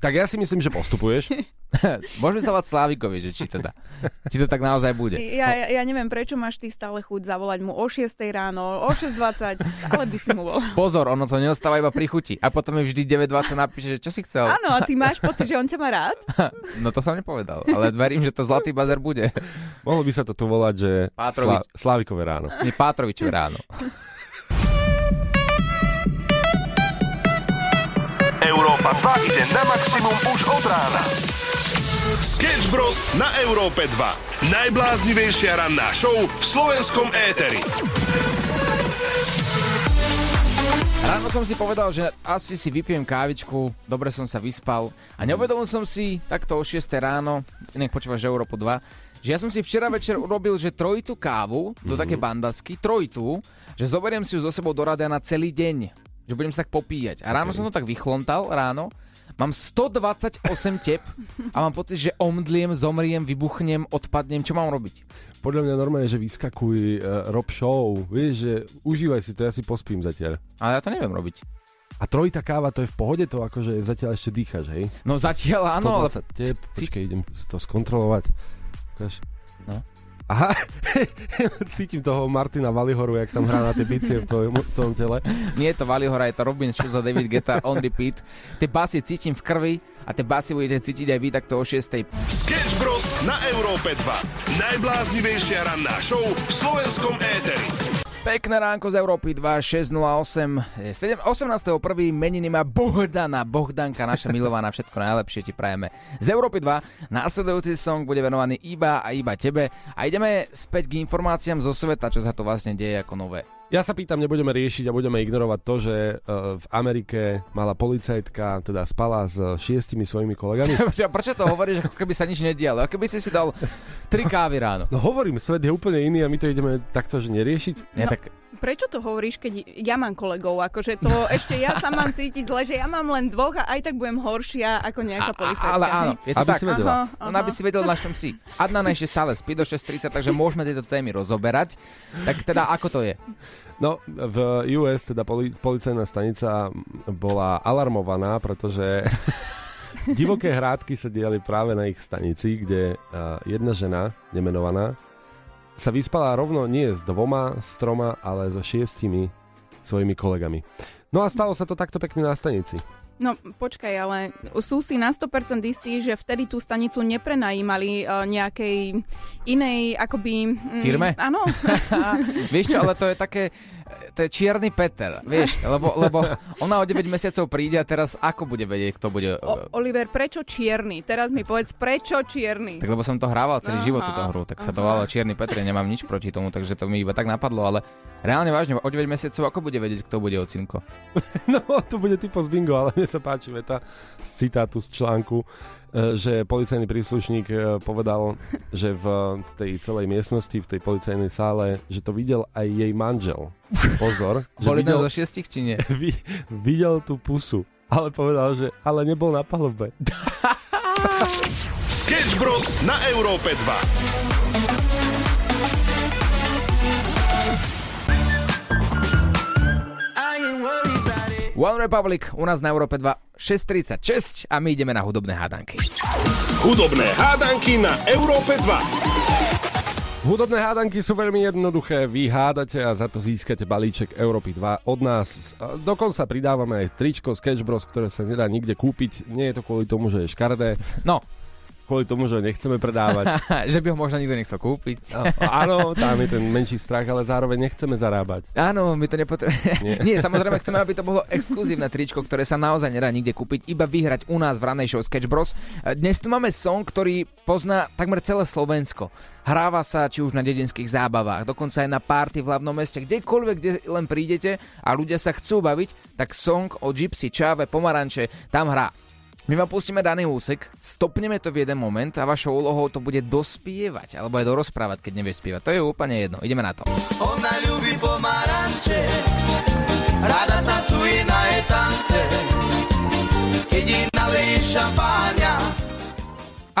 Tak ja si myslím, že postupuješ. Môžeme sa volať Slávikovi, že či teda, či to tak naozaj bude. Ja, ja, ja neviem, prečo máš ty stále chuť zavolať mu o 6 ráno, o 6.20, stále by si mu volal. Pozor, ono to neostáva iba pri chuti. A potom mi vždy 9.20 napíše, že čo si chcel. Áno, a ty máš pocit, že on ťa má rád? No to som nepovedal, ale verím, že to zlatý bazer bude. Mohlo by sa to tu volať, že Pátrovič. Sla- Slávikové ráno. Nie Pátrovičové ráno. Európa 2 ide na maximum už od rána. Sketch Bros. na Európe 2. Najbláznivejšia ranná show v slovenskom éteri. Ráno som si povedal, že asi si vypijem kávičku, dobre som sa vyspal a neuvedomil som si takto o 6 ráno, nech počúvaš Európu 2, že ja som si včera večer urobil, že trojitú kávu do také bandasky, trojitú, že zoberiem si ju so sebou do rada na celý deň, že budem sa tak popíjať. A ráno som to tak vychlontal, ráno, mám 128 tep a mám pocit, že omdliem, zomriem, vybuchnem, odpadnem, čo mám robiť? Podľa mňa normálne, že vyskakuj uh, Rob Show, vieš, že užívaj si to, ja si pospím zatiaľ. Ale ja to neviem robiť. A trojitá káva, to je v pohode, to akože zatiaľ ešte dýchaš, hej? No zatiaľ áno, ale 120 tep, počkej, idem to skontrolovať. Ukáž. Aha, cítim toho Martina Valihoru, jak tam hrá na tie bicie v tvojom, v tvojom tele. Nie je to Valihora, je to Robin Schulz a David Guetta on repeat. Tie basy cítim v krvi a tie basy budete cítiť aj vy takto o 6. Sketch Bros. na Európe 2. Najbláznivejšia ranná show v slovenskom éteri. Pekné ránko z Európy 2, 608, 18.1. meniny má Bohdana, Bohdanka, naša milovaná, všetko najlepšie ti prajeme. Z Európy 2, následujúci song bude venovaný iba a iba tebe a ideme späť k informáciám zo sveta, čo sa to vlastne deje ako nové. Ja sa pýtam, nebudeme riešiť a budeme ignorovať to, že uh, v Amerike mala policajtka, teda spala s šiestimi svojimi kolegami. Prečo to hovoríš, ako keby sa nič nedialo? Ako keby si si dal tri kávy ráno. No hovorím, svet je úplne iný a my to ideme takto, že neriešiť. Nie, No, tak Prečo to hovoríš, keď ja mám kolegov? Akože to ešte ja sa mám cítiť zle, že ja mám len dvoch a aj tak budem horšia ako nejaká policajtka. ale áno, je to Aby tak. si vedela. Aha, On aby si vedel, na čom si. Adnan ešte stále spí do 6.30, takže môžeme tieto témy rozoberať. Tak teda, ako to je? No, v US, teda poli- policajná stanica bola alarmovaná, pretože divoké hrádky sa diali práve na ich stanici, kde uh, jedna žena, nemenovaná, sa vyspala rovno nie s dvoma, s troma, ale so šiestimi svojimi kolegami. No a stalo sa to takto pekne na stanici. No počkaj, ale sú si na 100% istí, že vtedy tú stanicu neprenajímali uh, nejakej inej akoby... mm, Firme? Áno. Vieš čo, ale to je také, to je čierny Peter, vieš, lebo, lebo ona o 9 mesiacov príde a teraz ako bude vedieť, kto bude... O, Oliver, prečo čierny? Teraz mi povedz, prečo čierny? Tak lebo som to hrával celý Aha, život túto hru, tak sa to aha. volalo Čierny Petr, nemám nič proti tomu, takže to mi iba tak napadlo, ale reálne vážne, o 9 mesiacov ako bude vedieť, kto bude ocinko? No, to bude typo z bingo, ale mne sa páči veta z citátu z článku, e, že policajný príslušník e, povedal, že v tej celej miestnosti, v tej policajnej sále, že to videl aj jej manžel. Pozor, že videl, zo šiestich či nie? vi, videl tú pusu, ale povedal, že ale nebol na palube. Sketch Bros. na Európe 2. One Republic u nás na Európe 2 6.36 a my ideme na hudobné hádanky. Hudobné hádanky na Európe 2. Hudobné hádanky sú veľmi jednoduché. Vy hádate a za to získate balíček Európy 2 od nás. Dokonca pridávame aj tričko Sketch Bros, ktoré sa nedá nikde kúpiť. Nie je to kvôli tomu, že je škardé, No, kvôli tomu, že ho nechceme predávať. že by ho možno nikto nechcel kúpiť. Áno, tam je ten menší strach, ale zároveň nechceme zarábať. Áno, my to nepotrebujeme. Nie. Nie. samozrejme chceme, aby to bolo exkluzívne tričko, ktoré sa naozaj nedá nikde kúpiť, iba vyhrať u nás v ranej show Sketch Bros. Dnes tu máme song, ktorý pozná takmer celé Slovensko. Hráva sa či už na dedinských zábavách, dokonca aj na párty v hlavnom meste, kdekoľvek, kde len prídete a ľudia sa chcú baviť, tak song o Gypsy, Čáve, Pomaranče tam hrá. My vám pustíme daný úsek, stopneme to v jeden moment a vašou úlohou to bude dospievať, alebo aj dorozprávať, keď nevieš spievať. To je úplne jedno. Ideme na to. Ona ľubí pomaranče, rada tancuje na etance, keď jej.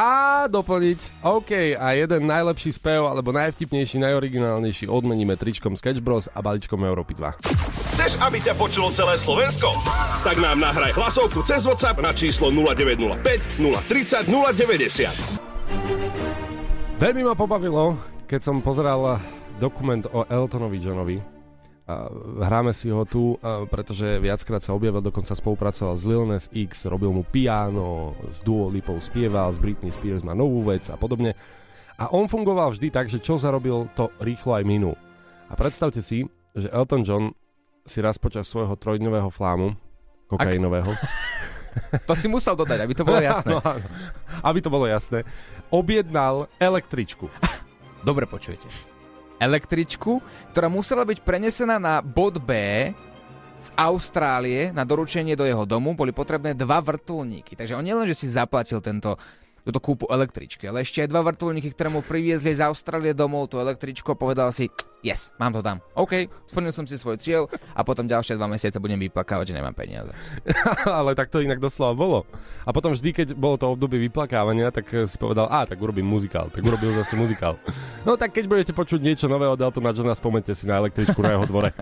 A doplniť, OK, a jeden najlepší spev, alebo najvtipnejší, najoriginálnejší odmeníme tričkom Sketch Bros a balíčkom Európy 2. Chceš, aby ťa počulo celé Slovensko? Tak nám nahraj hlasovku cez WhatsApp na číslo 0905 030 090. Veľmi ma pobavilo, keď som pozeral dokument o Eltonovi Johnovi. Hráme si ho tu, pretože viackrát sa objavil, dokonca spolupracoval s Lil Nas X, robil mu piano, s Duo Lipou spieval, s Britney Spears má novú vec a podobne. A on fungoval vždy tak, že čo zarobil, to rýchlo aj minul. A predstavte si, že Elton John si raz počas svojho trojdňového flámu, kokainového, To si musel dodať, aby to bolo jasné. Áno, áno. Aby to bolo jasné. Objednal električku. Dobre počujete. Električku, ktorá musela byť prenesená na bod B z Austrálie na doručenie do jeho domu, boli potrebné dva vrtulníky. Takže on nielen, že si zaplatil tento túto kúpu električky, ale ešte aj dva vrtulníky, ktoré mu priviezli z Austrálie domov tú električku a povedal si, yes, mám to tam. OK, splnil som si svoj cieľ a potom ďalšie dva mesiace budem vyplakávať, že nemám peniaze. Ale tak to inak doslova bolo. A potom vždy, keď bolo to obdobie vyplakávania, tak si povedal, a tak urobím muzikál. Tak urobil zase muzikál. No tak keď budete počuť niečo nové od Eltona Johna, spomente si na električku na jeho dvore.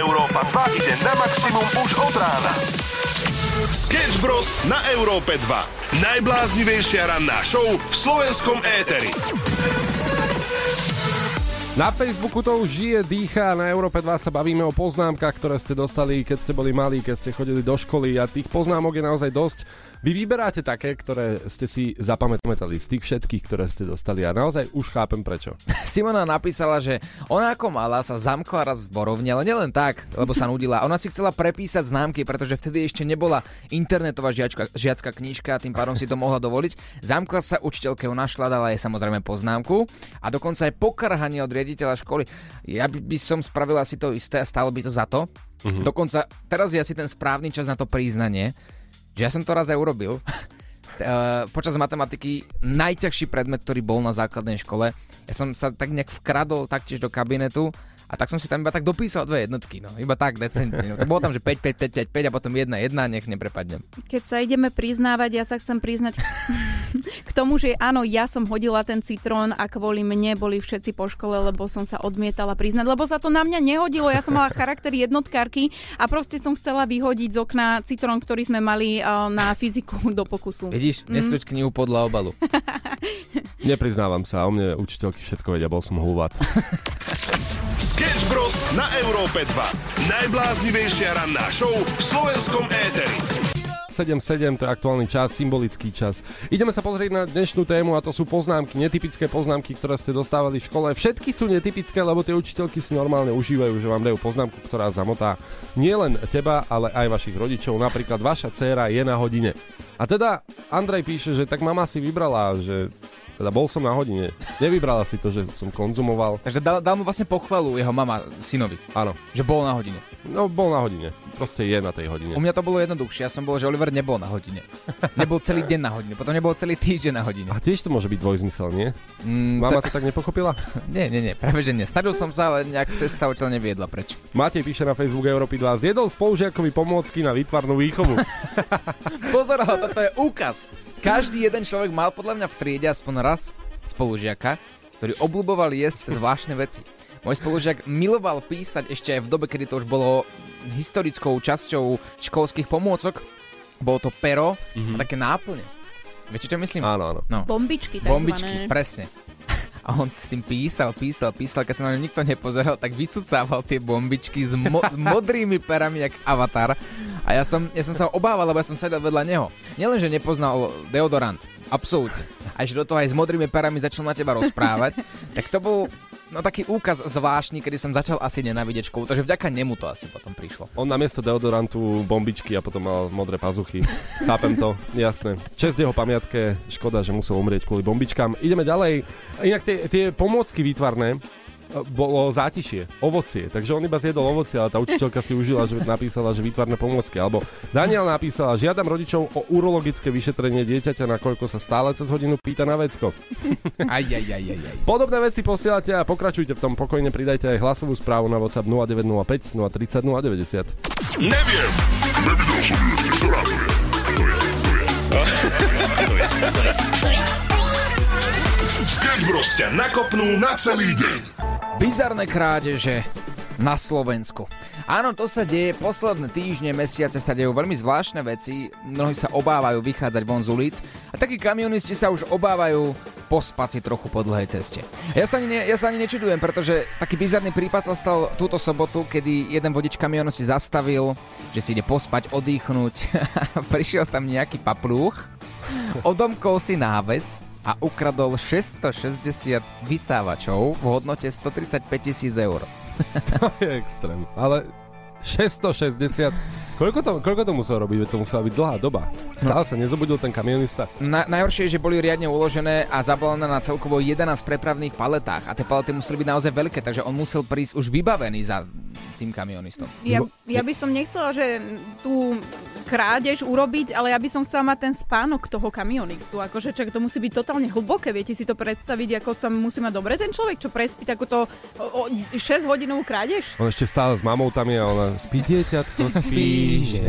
Európa 2 ide na maximum už od rána. Sketch Bros. na Európe 2. Najbláznivejšia ranná show v slovenskom éteri. Na Facebooku to už žije, dýcha, na Európe 2 sa bavíme o poznámkach, ktoré ste dostali, keď ste boli malí, keď ste chodili do školy a tých poznámok je naozaj dosť. Vy vyberáte také, ktoré ste si zapamätali z tých všetkých, ktoré ste dostali a naozaj už chápem prečo. Simona napísala, že ona ako mala sa zamkla raz v borovni, ale nielen tak, lebo sa nudila. Ona si chcela prepísať známky, pretože vtedy ešte nebola internetová žiačka, žiacka knižka, tým pádom si to mohla dovoliť. Zamkla sa učiteľke, ona šla, dala jej samozrejme poznámku a dokonca aj pokarhanie od riaditeľa školy. Ja by, by som spravil asi to isté a stalo by to za to. Uh-huh. Dokonca teraz je asi ten správny čas na to priznanie, že ja som to raz aj urobil. Uh, počas matematiky najťažší predmet, ktorý bol na základnej škole. Ja som sa tak nejak vkradol taktiež do kabinetu a tak som si tam iba tak dopísal dve jednotky, no. Iba tak, decentne. No. To bolo tam, že 5, 5, 5, 5, 5 a potom 1, 1, nech neprepadnem. Keď sa ideme priznávať, ja sa chcem priznať k tomu, že áno, ja som hodila ten citrón a kvôli mne boli všetci po škole, lebo som sa odmietala priznať, lebo sa to na mňa nehodilo. Ja som mala charakter jednotkárky a proste som chcela vyhodiť z okna citrón, ktorý sme mali uh, na fyziku do pokusu. Vidíš, nesúď mm. knihu podľa obalu. Nepriznávam sa, o mne učiteľky všetko vedia, bol som hulvat. Sketch Bros. na Európe 2. Najbláznivejšia ranná show v slovenskom éteri. 7.7, to je aktuálny čas, symbolický čas. Ideme sa pozrieť na dnešnú tému a to sú poznámky, netypické poznámky, ktoré ste dostávali v škole. Všetky sú netypické, lebo tie učiteľky si normálne užívajú, že vám dajú poznámku, ktorá zamotá nielen teba, ale aj vašich rodičov. Napríklad vaša dcéra je na hodine. A teda Andrej píše, že tak mama si vybrala, že teda bol som na hodine. Nevybrala si to, že som konzumoval. Takže dal, dal mu vlastne pochvalu jeho mama synovi. Áno. Že bol na hodine. No, bol na hodine. Proste je na tej hodine. U mňa to bolo jednoduchšie. Ja som bol, že Oliver nebol na hodine. Nebol celý deň na hodine. Potom nebol celý týždeň na hodine. A tiež to môže byť dvojzmysel, nie? Mm, Mama to tak nepochopila? Nie, nie, nie. Práve že nie. Snažil som sa, ale nejak cesta odtiaľ neviedla preč. Matej píše na Facebook Európy 2. Zjedol spolužiakovi pomôcky na výtvarnú výchovu. Pozor, ale toto je úkaz. Každý jeden človek mal podľa mňa v triede aspoň raz spolužiaka, ktorý obľúboval jesť zvláštne veci. Môj spolužiak miloval písať ešte aj v dobe, kedy to už bolo historickou časťou školských pomôcok. Bolo to pero mm-hmm. a také náplne. Viete, čo myslím? Áno, áno. No. Bombičky, takzvané. Bombičky, presne. A on s tým písal, písal, písal, keď sa na ňu nikto nepozeral, tak vycucával tie bombičky s mo- modrými perami, jak avatar. A ja som, ja som sa obával, lebo ja som sedel vedľa neho. Nielenže nepoznal deodorant, absolútne. A že do toho aj s modrými perami začal na teba rozprávať, tak to bol no taký úkaz zvláštny, kedy som začal asi nenávidieť školu, takže vďaka nemu to asi potom prišlo. On namiesto deodorantu bombičky a potom mal modré pazuchy. Chápem to, jasné. Čest jeho pamiatke, škoda, že musel umrieť kvôli bombičkám. Ideme ďalej. Inak tie, tie pomôcky výtvarné, bolo zátišie, ovocie. Takže on iba zjedol ovocie, ale tá učiteľka si užila, že napísala, že výtvarné pomôcky. Alebo Daniel napísala, žiadam rodičov o urologické vyšetrenie dieťaťa, nakoľko sa stále cez hodinu pýta na vecko. Aj, aj, aj, aj, aj. Podobné veci posielate a pokračujte v tom, pokojne pridajte aj hlasovú správu na WhatsApp 0905 030 090. Neviem. Nevidel som ju to je. Ťa nakopnú na celý deň. Bizarné krádeže na Slovensku. Áno, to sa deje, posledné týždne, mesiace sa dejú veľmi zvláštne veci, mnohí sa obávajú vychádzať von z ulic a takí kamionisti sa už obávajú pospať si trochu po dlhej ceste. Ja sa, ani ne, ja sa ani nečudujem, pretože taký bizarný prípad sa stal túto sobotu, kedy jeden vodič kamionu si zastavil, že si ide pospať, oddychnúť. Prišiel tam nejaký paplúch, odomkol si náves a ukradol 660 vysávačov v hodnote 135 tisíc eur. To je extrém. Ale 660... Koľko to, koľko to musel robiť? To musela byť dlhá doba. Stále sa nezobudil ten kamionista. Na, najhoršie je, že boli riadne uložené a zabalené na celkovo 11 prepravných paletách a tie palety museli byť naozaj veľké, takže on musel prísť už vybavený za tým kamionistom. Ja, ja by som nechcela, že tú krádež urobiť, ale ja by som chcela mať ten spánok toho kamionistu. Akože čak to musí byť totálne hlboké. Viete si to predstaviť, ako sa musí mať dobre ten človek, čo prespí takúto o, o, 6 hodinovú krádež? On ešte stále s mamou tam je ona spí dieťatko, spí, že...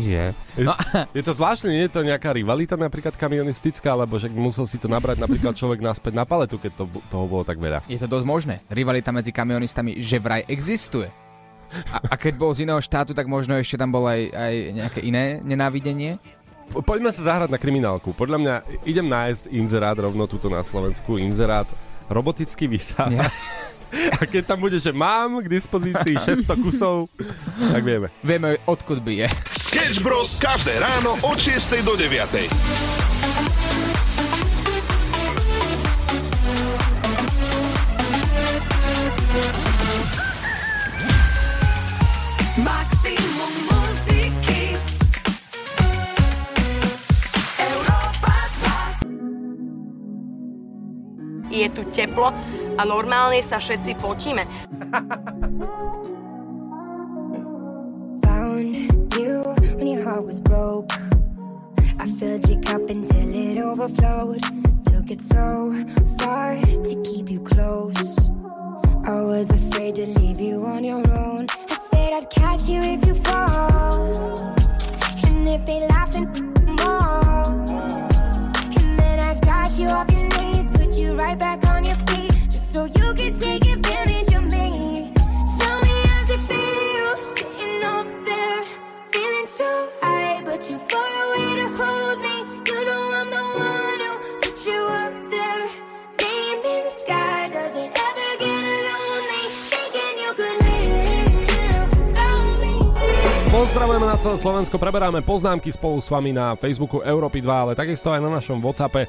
Je, No. je to zvláštne, nie je to nejaká rivalita napríklad kamionistická, lebo že musel si to nabrať napríklad človek naspäť na paletu, keď to, toho bolo tak veľa. Je to dosť možné. Rivalita medzi kamionistami, že vraj existuje. A, a keď bol z iného štátu, tak možno ešte tam bolo aj, aj nejaké iné nenávidenie. Po- Poďme sa zahrať na kriminálku. Podľa mňa idem nájsť inzerát rovno túto na Slovensku. Inzerát robotický vysávač. A keď tam bude, že mám k dispozícii 600 kusov, tak vieme. Vieme, odkud by je. Sketch Bros. každé ráno od 6 do 9. Maximum muziky Európa 2 je tu teplo a normálne sa všetci potíme. Found you when your heart was broke. I filled your cup until it overflowed. Took it so far to keep you close. I was afraid to leave you on your own. I said I'd catch you if you fall. And if they laugh and more. And then I got you off your knees, put you right back on your feet, Pozdravujeme na celé Slovensko, preberáme poznámky spolu s vami na Facebooku Európy 2, ale takisto aj na našom Whatsappe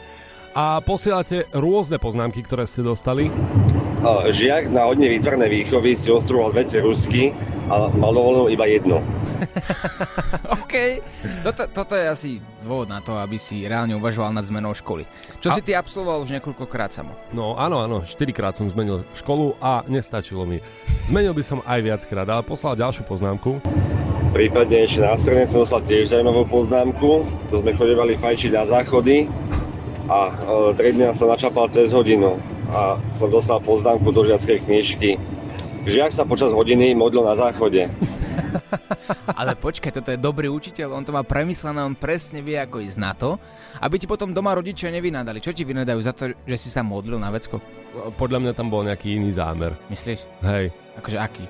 a posielate rôzne poznámky, ktoré ste dostali. Žiak na hodne výtvarnej výchovy si ostroval dve cerusky a mal dovolenú iba jednu. OK. Toto, toto je asi dôvod na to, aby si reálne uvažoval nad zmenou školy. Čo A- si ty absolvoval už niekoľkokrát samo. No áno, áno, 4 krát som zmenil školu a nestačilo mi. Zmenil by som aj viackrát, ale poslal ďalšiu poznámku. Prípadne ešte na strane som dostal tiež zaujímavú poznámku. To sme chodevali fajčiť na záchody a e, 3 dňa som načapal cez hodinu a som dostal poznámku do žiackej knižky. Žiak sa počas hodiny modlil na záchode. Ale počkaj, toto je dobrý učiteľ, on to má premyslené, on presne vie, ako ísť na to, aby ti potom doma rodičia nevynadali. Čo ti vynadajú za to, že si sa modlil na vecko? Podľa mňa tam bol nejaký iný zámer. Myslíš? Hej, Akože aký?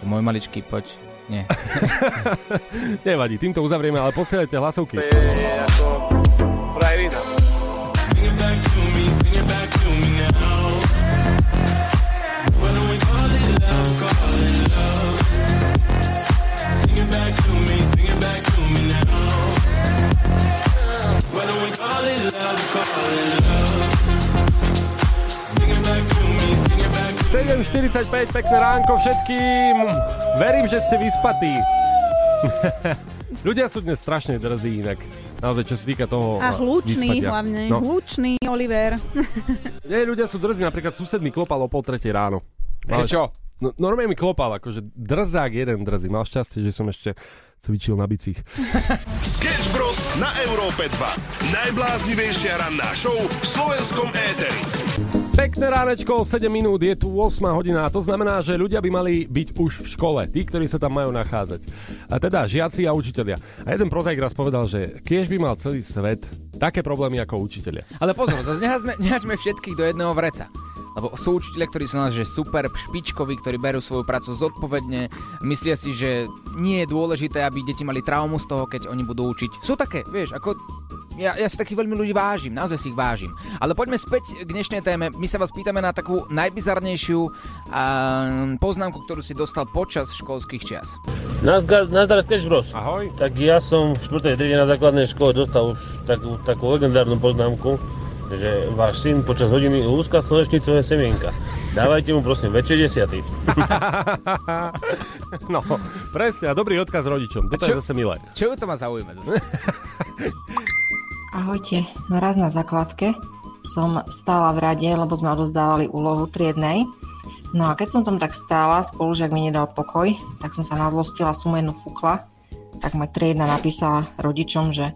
Že môj maličký, poď. Nie. nevadí, týmto uzavrieme, ale posielajte hlasovky. Sedem 7.45, pekné ránko všetkým. Verím, že ste vyspatí. Ľudia sú dnes strašne drzí inak. Naozaj, čo sa týka toho A hlučný vyspatia. hlavne. No. Hlučný, Oliver. Nie, ľudia sú drzí, napríklad sused mi klopal o pol tretej ráno. Že čo? No, normálne mi klopal, akože drzák jeden drzý. Mal šťastie, že som ešte cvičil na bicích. Sketch Bros. na Európe 2. Najbláznivejšia ranná show v slovenskom éteri. Pekné ránečko, 7 minút, je tu 8 hodina a to znamená, že ľudia by mali byť už v škole, tí, ktorí sa tam majú nachádzať. A teda žiaci a učitelia. A jeden prozaik raz povedal, že kiež by mal celý svet také problémy ako učitelia. Ale pozor, zase nehažme, všetkých do jedného vreca. Lebo sú učiteľe, ktorí sú nás že super špičkoví, ktorí berú svoju prácu zodpovedne, myslia si, že nie je dôležité, aby deti mali traumu z toho, keď oni budú učiť. Sú také, vieš, ako ja, ja si takých veľmi ľudí vážim, naozaj si ich vážim. Ale poďme späť k dnešnej téme. My sa vás pýtame na takú najbizarnejšiu uh, poznámku, ktorú si dostal počas školských čias. Nazdar, nazdar Sketch Bros. Ahoj. Tak ja som v 4. triede na základnej škole dostal už takú, takú legendárnu poznámku, že váš syn počas hodiny lúska slnečnicové semienka. Dávajte mu prosím väčšie desiaty. No, presne, a dobrý odkaz rodičom. Toto je zase milé. Čo to ma zaujíma? Ahojte, no raz na základke som stála v rade, lebo sme odozdávali úlohu triednej. No a keď som tam tak stála, spolužiak mi nedal pokoj, tak som sa nazlostila, jednu fukla. Tak ma triedna napísala rodičom, že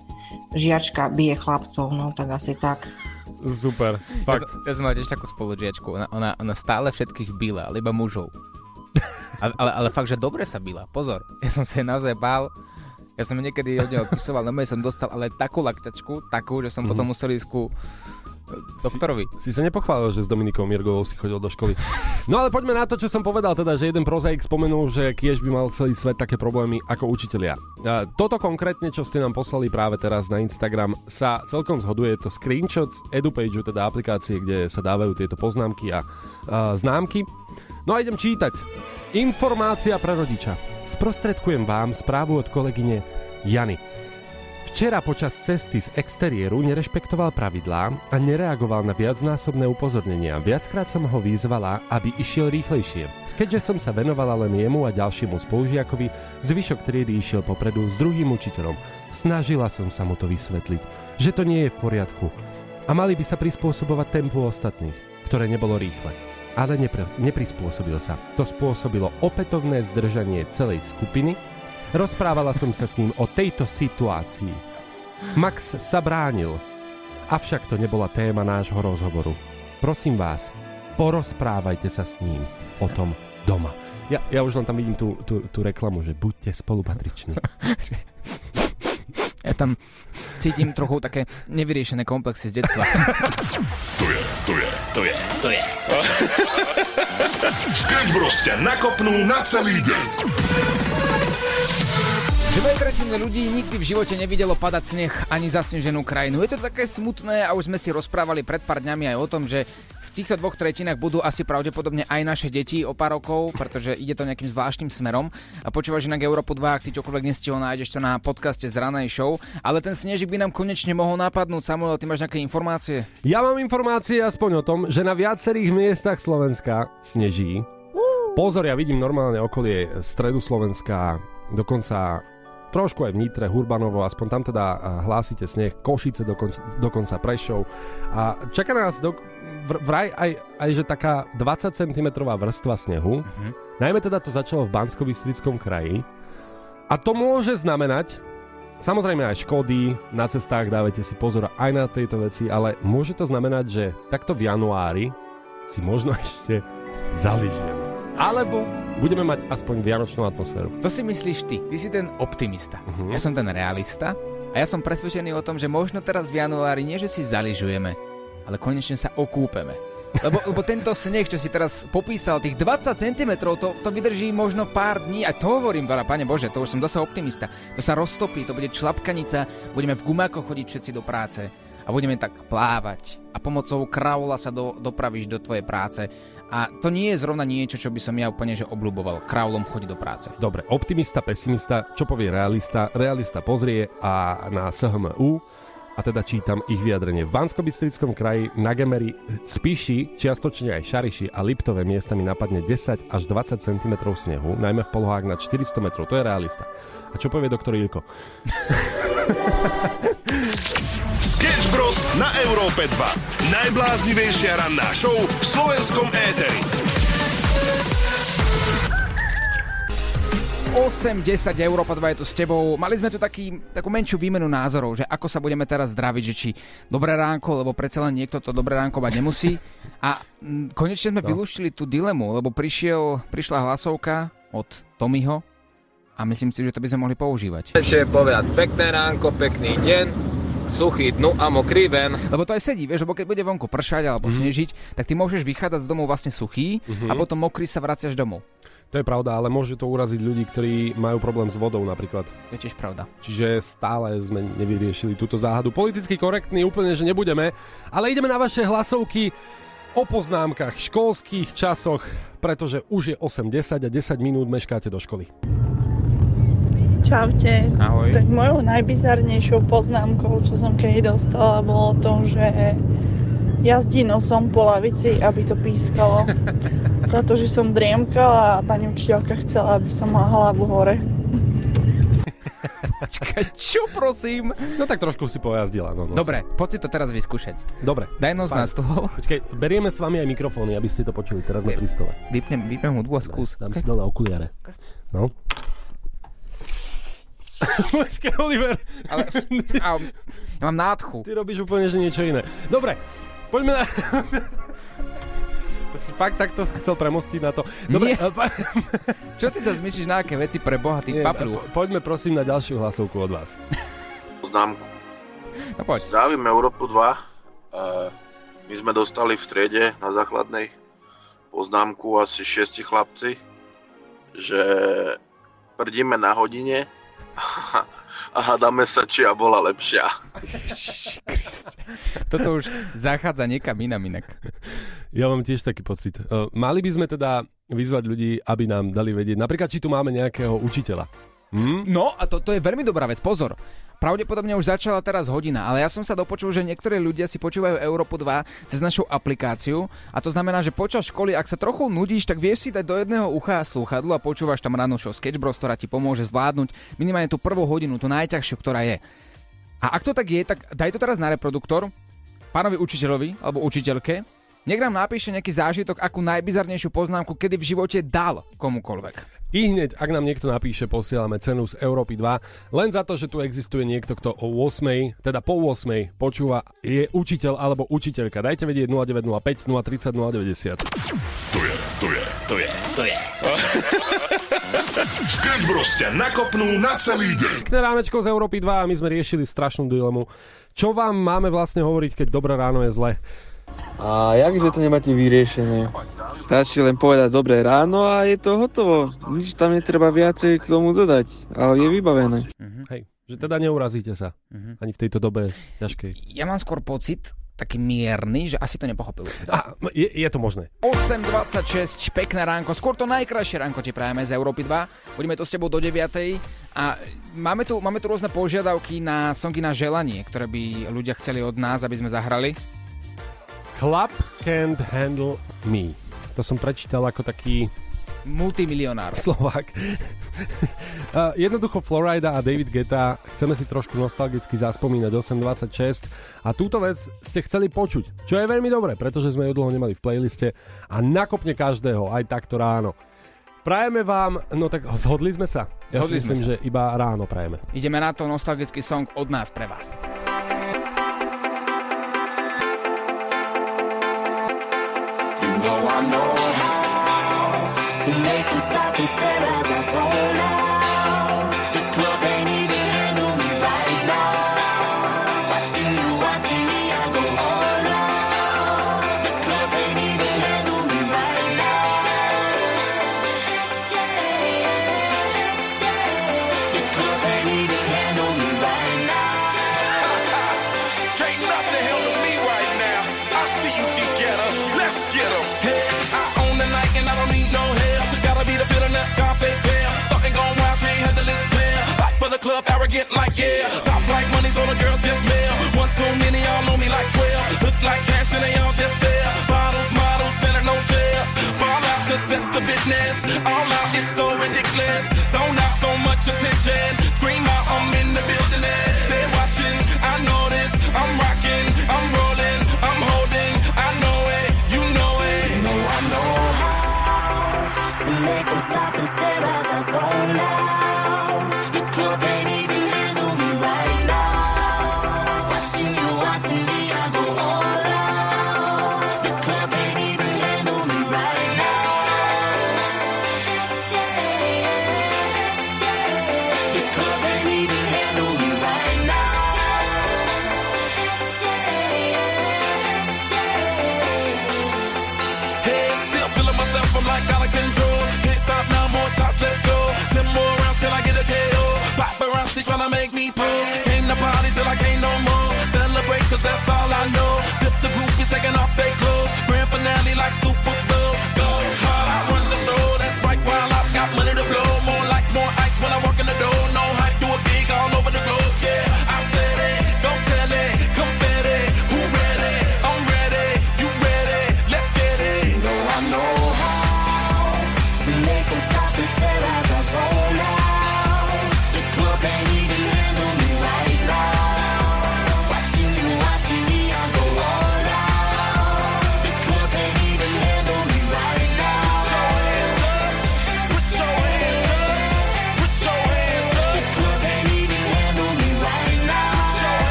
žiačka bije chlapcov, no tak asi tak. Super, Ja, fakt. som- ja som mal tiež takú spolužiačku. Ona, ona, ona stále všetkých bila, ale iba mužov. Ale, ale, ale fakt, že dobre sa bila. Pozor, ja som sa jej naozaj bál. Ja som niekedy od neho odpisoval, no som dostal ale takú laktačku, takú, že som Mhm. potom musel ísť ku doktorovi. Si sa nepochválil, že s Dominikou Mirgovou si chodil do školy. No ale poďme na to, čo som povedal, teda, že jeden prozaik spomenul, že kiež by mal celý svet také problémy ako učitelia. A Toto konkrétne, čo ste nám poslali práve teraz na Instagram, sa celkom zhoduje. Je to screenshot z EduPageu, teda aplikácie, kde sa dávajú tieto poznámky a, a známky. No a idem čítať. Informácia pre rodiča. Sprostredkujem vám správu od kolegyne Jany. Včera počas cesty z exteriéru nerešpektoval pravidlá a nereagoval na viacnásobné upozornenia. Viackrát som ho vyzvala, aby išiel rýchlejšie. Keďže som sa venovala len jemu a ďalšiemu spolužiakovi, zvyšok triedy išiel popredu s druhým učiteľom. Snažila som sa mu to vysvetliť, že to nie je v poriadku a mali by sa prispôsobovať tempu ostatných, ktoré nebolo rýchle. Ale nepre, neprispôsobil sa. To spôsobilo opätovné zdržanie celej skupiny Rozprávala som sa s ním o tejto situácii. Max sa bránil, avšak to nebola téma nášho rozhovoru. Prosím vás, porozprávajte sa s ním o tom doma. Ja, ja už len tam vidím tú, tú, tú reklamu, že buďte spolupatriční. Ja tam cítim trochu také nevyriešené komplexy z detstva. To je, to je, to je, to je. Sketch Bros ťa nakopnú na celý deň. Dve tretiny ľudí nikdy v živote nevidelo padať sneh ani zasneženú krajinu. Je to také smutné a už sme si rozprávali pred pár dňami aj o tom, že v týchto dvoch tretinách budú asi pravdepodobne aj naše deti o pár rokov, pretože ide to nejakým zvláštnym smerom. A počúvaš inak Európu 2, ak si čokoľvek nestihol, nájdeš to na podcaste z ranej show. Ale ten snežik by nám konečne mohol napadnúť. Samuel, ty máš nejaké informácie? Ja mám informácie aspoň o tom, že na viacerých miestach Slovenska sneží. Pozor, ja vidím normálne okolie stredu Slovenska, dokonca trošku aj v Nitre, Hurbanovo, aspoň tam teda eh, hlásite sneh, Košice dokon, dokonca Prešov. A čaká nás do, vr- vraj aj, aj, že taká 20 cm vrstva snehu. Mhm. Najmä teda to začalo v bansko kraji. A to môže znamenať, Samozrejme aj škody na cestách, dávajte si pozor aj na tejto veci, ale môže to znamenať, že takto v januári si možno ešte zaližujeme. Alebo budeme mať aspoň vianočnú atmosféru. To si myslíš ty. Ty si ten optimista. Mhm. Ja som ten realista a ja som presvedčený o tom, že možno teraz v januári nie, že si zaližujeme, ale konečne sa okúpeme. Lebo, lebo tento sneh, čo si teraz popísal, tých 20 cm, to, to vydrží možno pár dní. A to hovorím veľa, pane Bože, to už som zase optimista. To sa roztopí, to bude člapkanica, budeme v gumákoch chodiť všetci do práce a budeme tak plávať. A pomocou kraula sa do, dopravíš do tvojej práce. A to nie je zrovna niečo, čo by som ja úplne že obľúboval. Kraulom chodiť do práce. Dobre, optimista, pesimista, čo povie realista? Realista pozrie a na SHMU a teda čítam ich vyjadrenie. V bansko kraji na Gemeri, Spiši, čiastočne aj Šariši a Liptové miestami napadne 10 až 20 cm snehu, najmä v polohách nad 400 metrov. To je realista. A čo povie doktor Ilko? Sketch Bros. na Európe 2. Najbláznivejšia ranná show v slovenskom éteri. 8-10 Európa 2 je tu s tebou. Mali sme tu taký, takú menšiu výmenu názorov, že ako sa budeme teraz zdraviť, že či dobré ránko, lebo predsa len niekto to dobré ránko mať nemusí. A konečne sme no. vylúštili tú dilemu, lebo prišiel, prišla hlasovka od Tomiho a myslím si, že to by sme mohli používať. Lepšie je povedať pekné ránko, pekný deň, suchý dnu a mokrý ven. Lebo to aj sedí, vieš, lebo keď bude vonku pršať alebo mm-hmm. snežiť, tak ty môžeš vychádzať z domov vlastne suchý mm-hmm. a potom mokrý sa vraciaš domov. To je pravda, ale môže to uraziť ľudí, ktorí majú problém s vodou napríklad. To je tiež pravda. Čiže stále sme nevyriešili túto záhadu. Politicky korektný úplne, že nebudeme, ale ideme na vaše hlasovky o poznámkach, školských časoch, pretože už je 8.10 a 10 minút meškáte do školy. Čaute. Ahoj. Tak mojou najbizarnejšou poznámkou, čo som keď dostala, bolo to, že jazdí nosom po lavici, aby to pískalo. Za to, že som driemkala a pani učiteľka chcela, aby som mala hlavu hore. Počkaj, čo prosím? No tak trošku si pojazdila. No, no Dobre, poď si to teraz vyskúšať. Dobre. Daj nos na stôl. Počkaj, berieme s vami aj mikrofóny, aby ste to počuli teraz na pristole. Vypnem, vypnem hudbu a skús. Dám si dole okuliare. No. Počkaj, Oliver. Ale, a, ja mám nádchu. Ty robíš úplne, že niečo iné. Dobre, poďme na... To si fakt takto chcel premostiť na to. Dobre, Nie. Čo ty sa zmyslíš na aké veci pre boha, ty Nie, papľú? po, poďme prosím na ďalšiu hlasovku od vás. Poznámku. No poď. Zdravím Európu 2. E, my sme dostali v striede na základnej poznámku asi šiesti chlapci, že prdíme na hodine a hádame sa, či ja bola lepšia. Toto už zachádza niekam inam inak. Ja mám tiež taký pocit. Uh, mali by sme teda vyzvať ľudí, aby nám dali vedieť, napríklad, či tu máme nejakého učiteľa. Hm? No a to, to je veľmi dobrá vec, pozor. Pravdepodobne už začala teraz hodina, ale ja som sa dopočul, že niektorí ľudia si počúvajú Európu 2 cez našu aplikáciu a to znamená, že počas školy, ak sa trochu nudíš, tak vieš si dať do jedného ucha slúchadlo a počúvaš tam ráno show Sketch Bros, ktorá ti pomôže zvládnuť minimálne tú prvú hodinu, tú najťažšiu, ktorá je. A ak to tak je, tak daj to teraz na reproduktor pánovi učiteľovi alebo učiteľke, nech nám napíše nejaký zážitok, akú najbizarnejšiu poznámku, kedy v živote dal komukoľvek. I hneď, ak nám niekto napíše, posielame cenu z Európy 2. Len za to, že tu existuje niekto, kto o 8, teda po 8 počúva, je učiteľ alebo učiteľka. Dajte vedieť 0905 030 090. To je, to je, to je, to je. Sketch nakopnú na celý deň. Pekné ránečko z Európy 2 a my sme riešili strašnú dilemu. Čo vám máme vlastne hovoriť, keď dobré ráno je zle? A jakže to nemáte vyriešené? Stačí len povedať dobré ráno a je to hotovo. Nič tam netreba viacej k tomu dodať, ale je vybavené. Uh-huh. Hej, že teda neurazíte sa. Uh-huh. Ani v tejto dobe ťažkej. Ja mám skôr pocit, taký mierny, že asi to nepochopil. A, je, je to možné. 8.26, pekné ránko, skôr to najkrajšie ránko ti prajeme z Európy 2. Budeme to s tebou do 9. A máme tu, máme tu rôzne požiadavky na songy na želanie, ktoré by ľudia chceli od nás, aby sme zahrali. Club can't handle me. To som prečítal ako taký multimilionár. Slovák. uh, jednoducho Florida a David Geta chceme si trošku nostalgicky zaspomínať 826 a túto vec ste chceli počuť, čo je veľmi dobré, pretože sme ju dlho nemali v playliste a nakopne každého, aj takto ráno. Prajeme vám, no tak zhodli sme sa. Ja Zhodli si myslím, sa. že iba ráno prajeme. Ideme na to nostalgický song od nás pre vás. Know I know how to make them stop and stare as I zone out. The like yeah. Top like money, so the girls just mail. One too many, y'all know me like 12. Look like cash and they all just there. Bottles, models, center no shares. Fall out, cause that's the business. All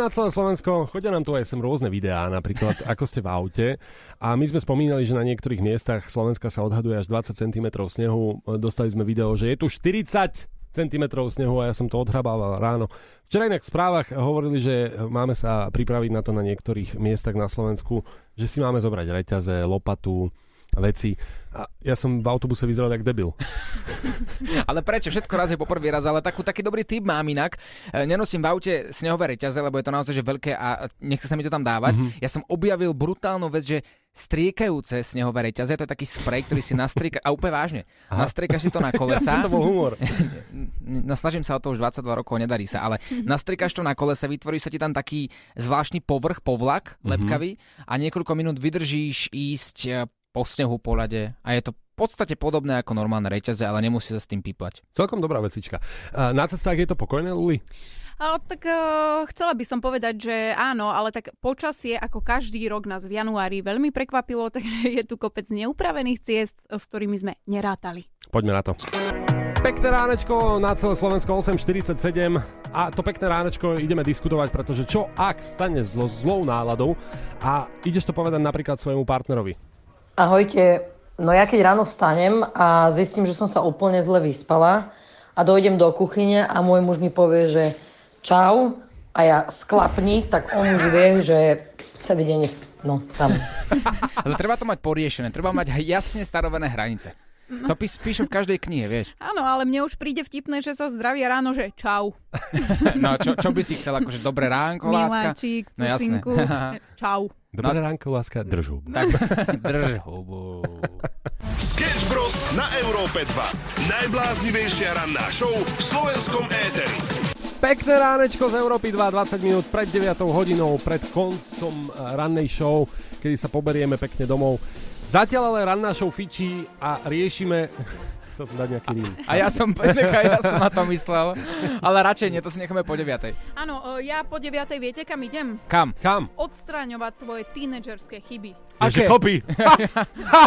na celé Slovensko. Chodia nám tu aj sem rôzne videá, napríklad ako ste v aute. A my sme spomínali, že na niektorých miestach Slovenska sa odhaduje až 20 cm snehu. Dostali sme video, že je tu 40 cm snehu a ja som to odhrabával ráno. Včera inak v správach hovorili, že máme sa pripraviť na to na niektorých miestach na Slovensku, že si máme zobrať reťaze, lopatu, veci. A ja som v autobuse vyzeral jak debil. Ale prečo? Všetko raz je po prvý raz, ale takú, taký dobrý tip mám inak. E, Nenosím v aute snehové reťaze, lebo je to naozaj že veľké a nechce sa mi to tam dávať. Mhm. Ja som objavil brutálnu vec, že striekajúce snehové reťaze, to je taký sprej, ktorý si nastrieka, a úplne vážne, Aha. nastriekaš si to na kolesa. to bol humor. no, snažím sa o to už 22 rokov, nedarí sa, ale nastriekaš to na kolesa, vytvorí sa ti tam taký zvláštny povrch, povlak, Mhm. lepkavý a niekoľko minút vydržíš ísť e, po snehu, po ľade a je to v podstate podobné ako normálne reťaze, ale nemusí sa s tým píplať. Celkom dobrá vecička. Na cestách je to pokojné, Luli? A, tak uh, chcela by som povedať, že áno, ale tak počasie ako každý rok nás v januári veľmi prekvapilo, takže je tu kopec neupravených ciest, s ktorými sme nerátali. Poďme na to. Pekné ránečko na celé Slovensko 8.47 a to pekné ránečko ideme diskutovať, pretože čo ak stane zlo, zlou náladou a ideš to povedať napríklad svojmu partnerovi. Ahojte, no ja keď ráno vstanem a zistím, že som sa úplne zle vyspala a dojdem do kuchyne a môj muž mi povie, že čau a ja sklapni, tak on už vie, že celý deň je no, tam. Ale treba to mať poriešené, treba mať jasne stanovené hranice. To pís, píšu v každej knihe, vieš. Áno, ale mne už príde vtipné, že sa zdravia ráno, že čau. No, čo, čo by si chcel, akože dobré ránko, láska? Miláčik, No pusinku, čau. Dobré no. ránko, láska, drž hubu. Tak, drž hubu. Sketch Bros. na Európe 2. Najbláznivejšia ranná show v slovenskom éteri. Pekné ránečko z Európy 2, 20 minút pred 9 hodinou, pred koncom eh, rannej show, kedy sa poberieme pekne domov. Zatiaľ ale ranná show fičí a riešime... Chcel som dať nejaký rím. A ja som, nechaj, ja som na to myslel. Ale radšej nie, to si necháme po 9. Áno, ja po 9. viete, kam idem? Kam? Kam? Odstraňovať svoje tínedžerské chyby. Že chlpy.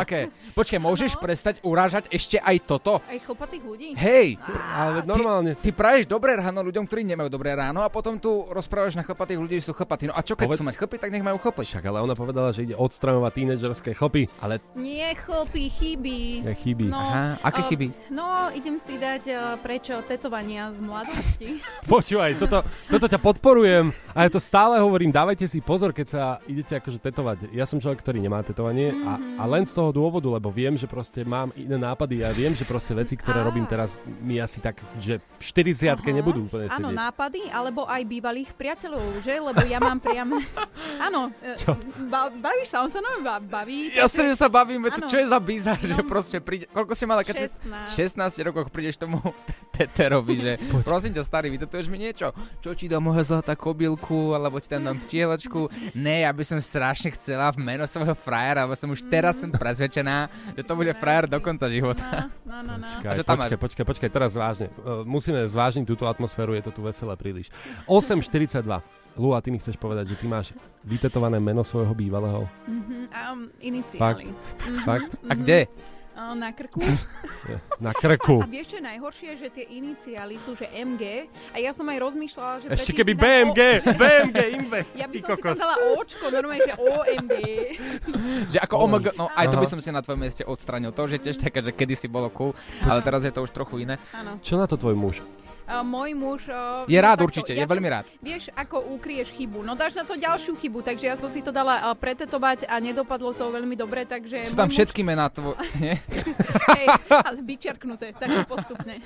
okay. Počkaj, môžeš prestať urážať ešte aj toto? Aj chlpatých ľudí? Hej! Ale normálne. Ty, ty praješ dobré ráno ľuďom, ktorí nemajú dobré ráno a potom tu rozprávaš na chlpatých ľudí, že sú chlpatí. No a čo keď Poved- chcú mať chlpy, tak nech majú chlpy. Však ale ona povedala, že ide odstraňovať tínedžerské chlpy. Ale Nie chlpy, chyby. Je chyby. No, Aha, aké eh, chyby? No, idem si dať eh, prečo tetovania z mladosti. Počúvaj, toto, toto ťa podporujem a ja to stále hovorím, dávajte si pozor, keď sa idete akože tetovať. Ja som človek, ktorý nemá tetovanie a, Mhm. a len z toho dôvodu, lebo viem, že proste mám iné nápady a viem, že proste veci, ktoré Á. robím teraz, mi asi tak, že v 40 nebudú úplne Áno, nápady, alebo aj bývalých priateľov, že? Lebo ja mám priam... Áno, Čo? ba- bavíš sa, on sa nám baví. Ja sa, že sa bavím, veď to čo je za bizar, že proste príde, koľko si mala, keď si 16. 16 rokoch prídeš tomu teterovi, že prosím ťa starý, vytetuješ mi niečo, čo ti dá moja zlatá kobylku, alebo ti tam dám vtieločku, ne, ja by som strašne chcela v meno svojho frajera, lebo som už teraz som presvedčená, že to bude frajer do konca života. No, no, no. Počkaj, A tam počkaj, počkaj, počkaj, teraz vážne. Uh, musíme zvážniť túto atmosféru, je to tu veselé príliš. 8.42. Lua, ty mi chceš povedať, že ty máš vytetované meno svojho bývalého? Mhm, um, iniciály. Fakt? Mhm, Fakt? A kde? Na krku. Na krku. A vieš, čo je najhoršie, že tie iniciály sú, že MG. A ja som aj rozmýšľala, že... Ešte keby BMG, O- BMG Invest, Ja by som si tam kokos. dala Očko, normálne, že OMG. Že ako OMG, no aj to by som si na tvojom mieste odstranil. To už je tiež také, že kedysi bolo cool, ale teraz je to už trochu iné. Áno. Čo na to tvoj muž? Uh, môj muž... Uh, Je rád takto, určite, ja je veľmi rád. Vieš, ako ukrieš chybu. No dáš na to ďalšiu chybu, takže ja som si to dala uh, pretetovať a nedopadlo to veľmi dobre, takže... Sú tam muž- všetky mená tvo... nie? Hej, ale vyčerknuté, tak postupne.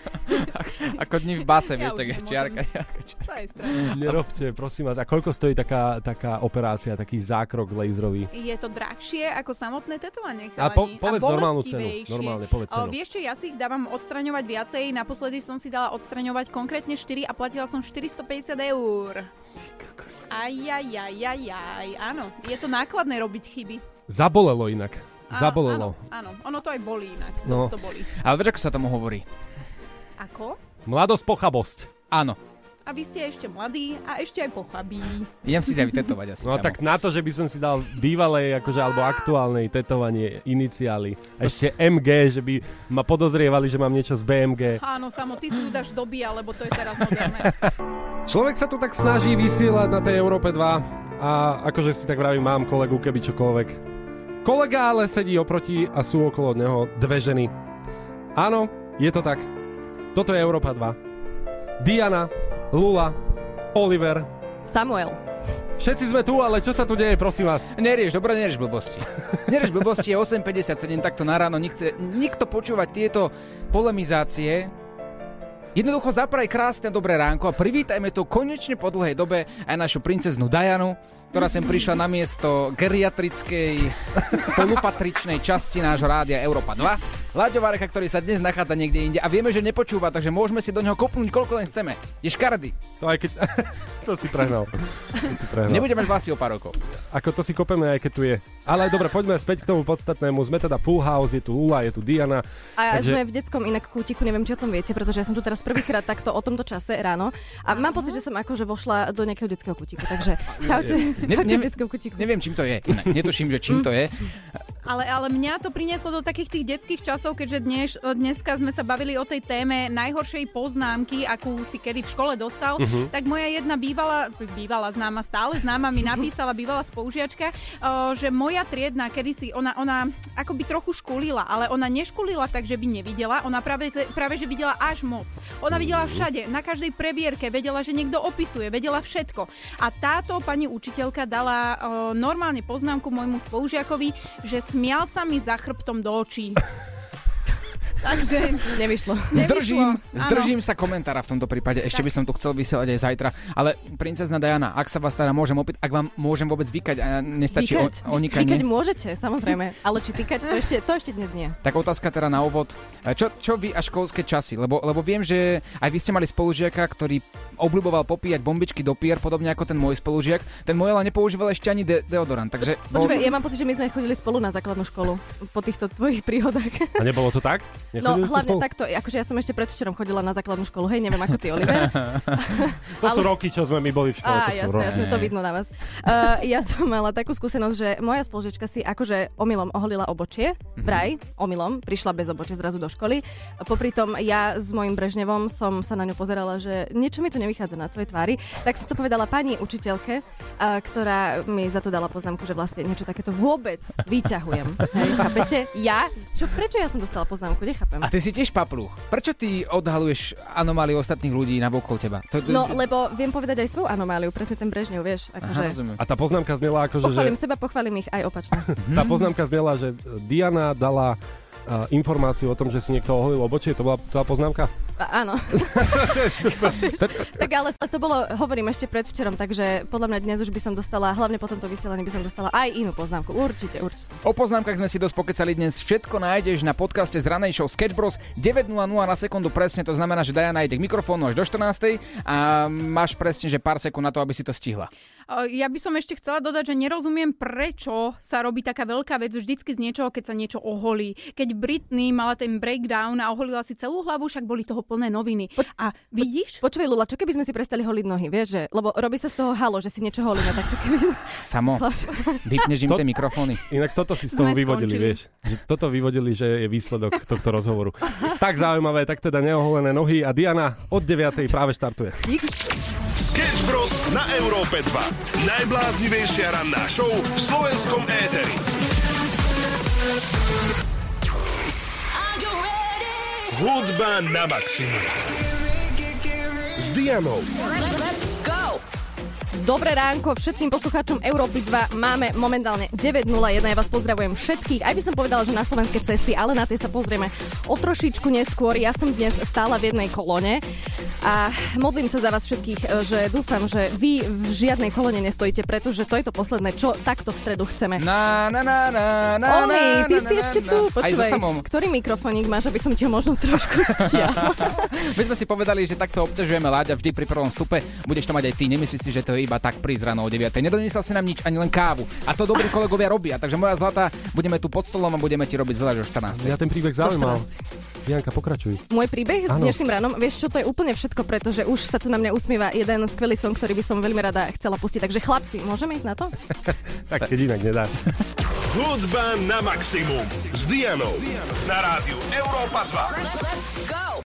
Ako dní v base, Ja vieš, tak je čiarka, čiarka, čiarka. To je strašné. Nerobte, prosím vás. A koľko stojí taká, taká operácia, taký zákrok laserový? Je to drahšie ako samotné tetovanie, A chalani. po- povedz normálnu cenu, normálne, povedz O, cenu. vieš čo, ja si ich dávam odstraňovať viacej. Naposledy som si dala odstraňovať konkrétne 4 a platila som 450 eur. Aj, aj, aj, aj, aj, áno. Je to nákladné robiť chyby. Zabolelo inak. Áno, Zabolelo. Áno, áno, ono to aj bolí inak. No. No. to bolí. Ale vieš, ako sa tomu hovorí? Ako? Mladosť, pochabosť. Áno. A vy ste ešte mladí a ešte aj pochabí. Idem si dať vytetovať asi. No samo. tak na to, že by som si dal bývalej, akože, alebo aktuálnej tetovanie, iniciály. A ešte MG, že by ma podozrievali, že mám niečo z BMG. Áno, samo, ty si udáš doby, lebo to je teraz moderné. Človek sa tu tak snaží vysielať na tej Európe 2 a akože si tak vravím, mám kolegu, keby čokoľvek. Kolega ale sedí oproti a sú okolo neho dve ženy. Áno, je to tak. Toto je Európa 2. Diana, Lula, Oliver. Samuel. Všetci sme tu, ale čo sa tu deje, prosím vás? Nerieš, dobre, nerieš blbosti. Nerieš blbosti, je 8.57, takto na ráno, nikto, nikto počúvať tieto polemizácie. Jednoducho zapraj krásne dobré ránko a privítajme tu konečne po dlhej dobe aj našu princeznú Dianu, ktorá sem prišla na miesto geriatrickej spolupatričnej časti nášho rádia Európa 2. Láďo Varecha, ktorý sa dnes nachádza niekde inde a vieme, že nepočúva, takže môžeme si do neho kopnúť koľko len chceme. Je škaredý. To aj keď... to si prehnal. To si prehnal. Nebude mať vlasy o pár rokov. Ako to si kopeme, aj keď tu je. Ale dobre, poďme späť k tomu podstatnému. Sme teda Full House, je tu Lula, je tu Diana. A takže... sme v detskom inak kútiku, neviem, či o tom viete, pretože ja som tu teraz prvýkrát takto o tomto čase ráno a mám pocit, že som akože vošla do nejakého detského kútiku, takže čaute, Ne- ne-. Neviem, čím to je. Inak, netuším, že čím to je. Ale, ale mňa to prinieslo do takých tých detských časov, keďže dnes, dneska sme sa bavili o tej téme najhoršej poznámky, akú si kedy v škole dostal, Mhm. tak moja jedna bývalá, bývalá známa, stále známa mi napísala, bývalá spolužiačka, že moja triedna kedysi, ona, ona akoby trochu škulila, ale ona neškulila tak, že by nevidela, ona práve, práve že videla až moc. Ona videla všade, na každej previerke, vedela, že niekto opisuje, vedela všetko. A táto pani učiteľka dala normálne poznámku môjmu spolužiakovi, že smial sa mi za chrbtom do očí. Takže nevyšlo. Zdržím, Nevyšlo, zdržím sa komentára v tomto prípade. Ešte by som tu chcel vysielať aj zajtra. Ale princezna Diana, ak sa vás teda môžem opäť, ak vám môžem vôbec vykať a nestačí o, Vykať, onikanie. vykať môžete, samozrejme, ale či týkať, to ešte, to ešte dnes nie. Tak otázka teda na úvod. Čo, čo vy a školské časy? Lebo, lebo viem, že aj vy ste mali spolužiaka, ktorý obľuboval popíjať bombičky do pier, podobne ako ten môj spolužiak. Ten môj ale nepoužíval ešte ani de- deodorant, takže... Počúvaj, ja mám pocit, že my sme chodili spolu na základnú školu po týchto tvojich príhodách. A nebolo to tak? No Nechodili ste hlavne spolu? takto, akože ja som ešte predvčerom chodila na základnú školu, hej, neviem ako ty, Oliver. To sú roky, čo sme my boli v škole. Á, to jasné, roky. jasné, to vidno na vás. Uh, ja som mala takú skúsenosť, že moja spolužička si akože omylom oholila obočie, Mhm. vraj, omylom, prišla bez obočie zrazu do školy. Popri tom ja s mojim Brežnevom som sa na ňu pozerala, že niečo mi tu nevychádza na tvojej tvári, tak som to povedala pani učiteľke, uh, ktorá mi za to dala poznámku, že vlastne niečo takéto vôbec vyťahujem. Hej, chápete? Ja? Čo, prečo ja som dostala poznámku? Nechápem. A ty si tiež papluch. Prečo ty odhaluješ anomáliu ostatných ľudí na okolo teba? To, No, lebo viem povedať aj svoju anomáliu, presne ten Brežnev, vieš. Akože... A tá poznámka znela ako, že... Pochválim seba, pochválim ich aj opačne. Tá poznámka znela, že Diana dala informáciu o tom, že si niekto oholil obočie, to bola celá poznámka? A, áno. tak ale to bolo, hovorím ešte predvčerom, takže podľa mňa dnes už by som dostala, hlavne po tomto vysielaní by som dostala aj inú poznámku. Určite, určite. O poznámkach sme si dosť pokecali dnes. Všetko nájdeš na podcaste z ranej show Sketch Bros. 9.00 na sekundu presne, to znamená, že Diana ide k mikrofónu až do 14. a máš presne, že pár sekúnd na to, aby si to stihla. O, Ja by som ešte chcela dodať, že nerozumiem, prečo sa robí taká veľká vec vždycky z niečoho, keď sa niečo oholí. Keď Britney mala ten breakdown a oholila si celú hlavu, však boli toho plné noviny. A vidíš? Počúvaj, Lula, čo keby sme si prestali holiť nohy, vieš, že? Lebo robí sa z toho halo, že si niečo holíme, tak čo keby... Samo, vypneš im tie mikrofóny. Inak toto si z toho vyvodili, skončili. vieš. Že toto vyvodili, že je výsledok tohto rozhovoru. tak zaujímavé, tak teda neoholené nohy a Diana od 9. práve štartuje. Sketch Bros. na Európe 2. Najbláznivejšia ranná show v slovenskom éteri. Hudba na maximum. S Dianou. Dobré ránko všetkým poslucháčom Európy 2. Máme momentálne 9.01. Ja vás pozdravujem všetkých. Aj by som povedala, že na slovenské cesty, ale na tie sa pozrieme o trošičku neskôr. Ja som dnes stála v jednej kolone a modlím sa za vás všetkých, že dúfam, že vy v žiadnej kolone nestojíte, pretože to je to posledné, čo takto v stredu chceme. Na, na, na, na, na, Oli, ty na, si na, ešte na. tu. Aj so Počúvaj, samom. ktorý mikrofónik máš, aby som ho možno trošku stiahla? My sme si povedali, že takto obťažujeme Láďa vždy pri prvom vstupe. Budeš to mať aj ty, nemyslíš si, že to je iba tak prísť ráno o 9. Nedoniesla si nám nič, ani len kávu. A to dobrí kolegovia robia. Takže moja zlata, budeme tu pod stolom a budeme ti robiť zle až o 14. Ja ten príbeh zaujímal. Janka, pokračuj. Môj príbeh s Áno. dnešným ránom, vieš čo, to je úplne všetko, pretože už sa tu na mňa usmieva jeden skvelý song, ktorý by som veľmi rada chcela pustiť. Takže chlapci, môžeme ísť na to? Tak keď inak nedá. Hudba na maximum. S Dianou. Na rádiu Európa 2.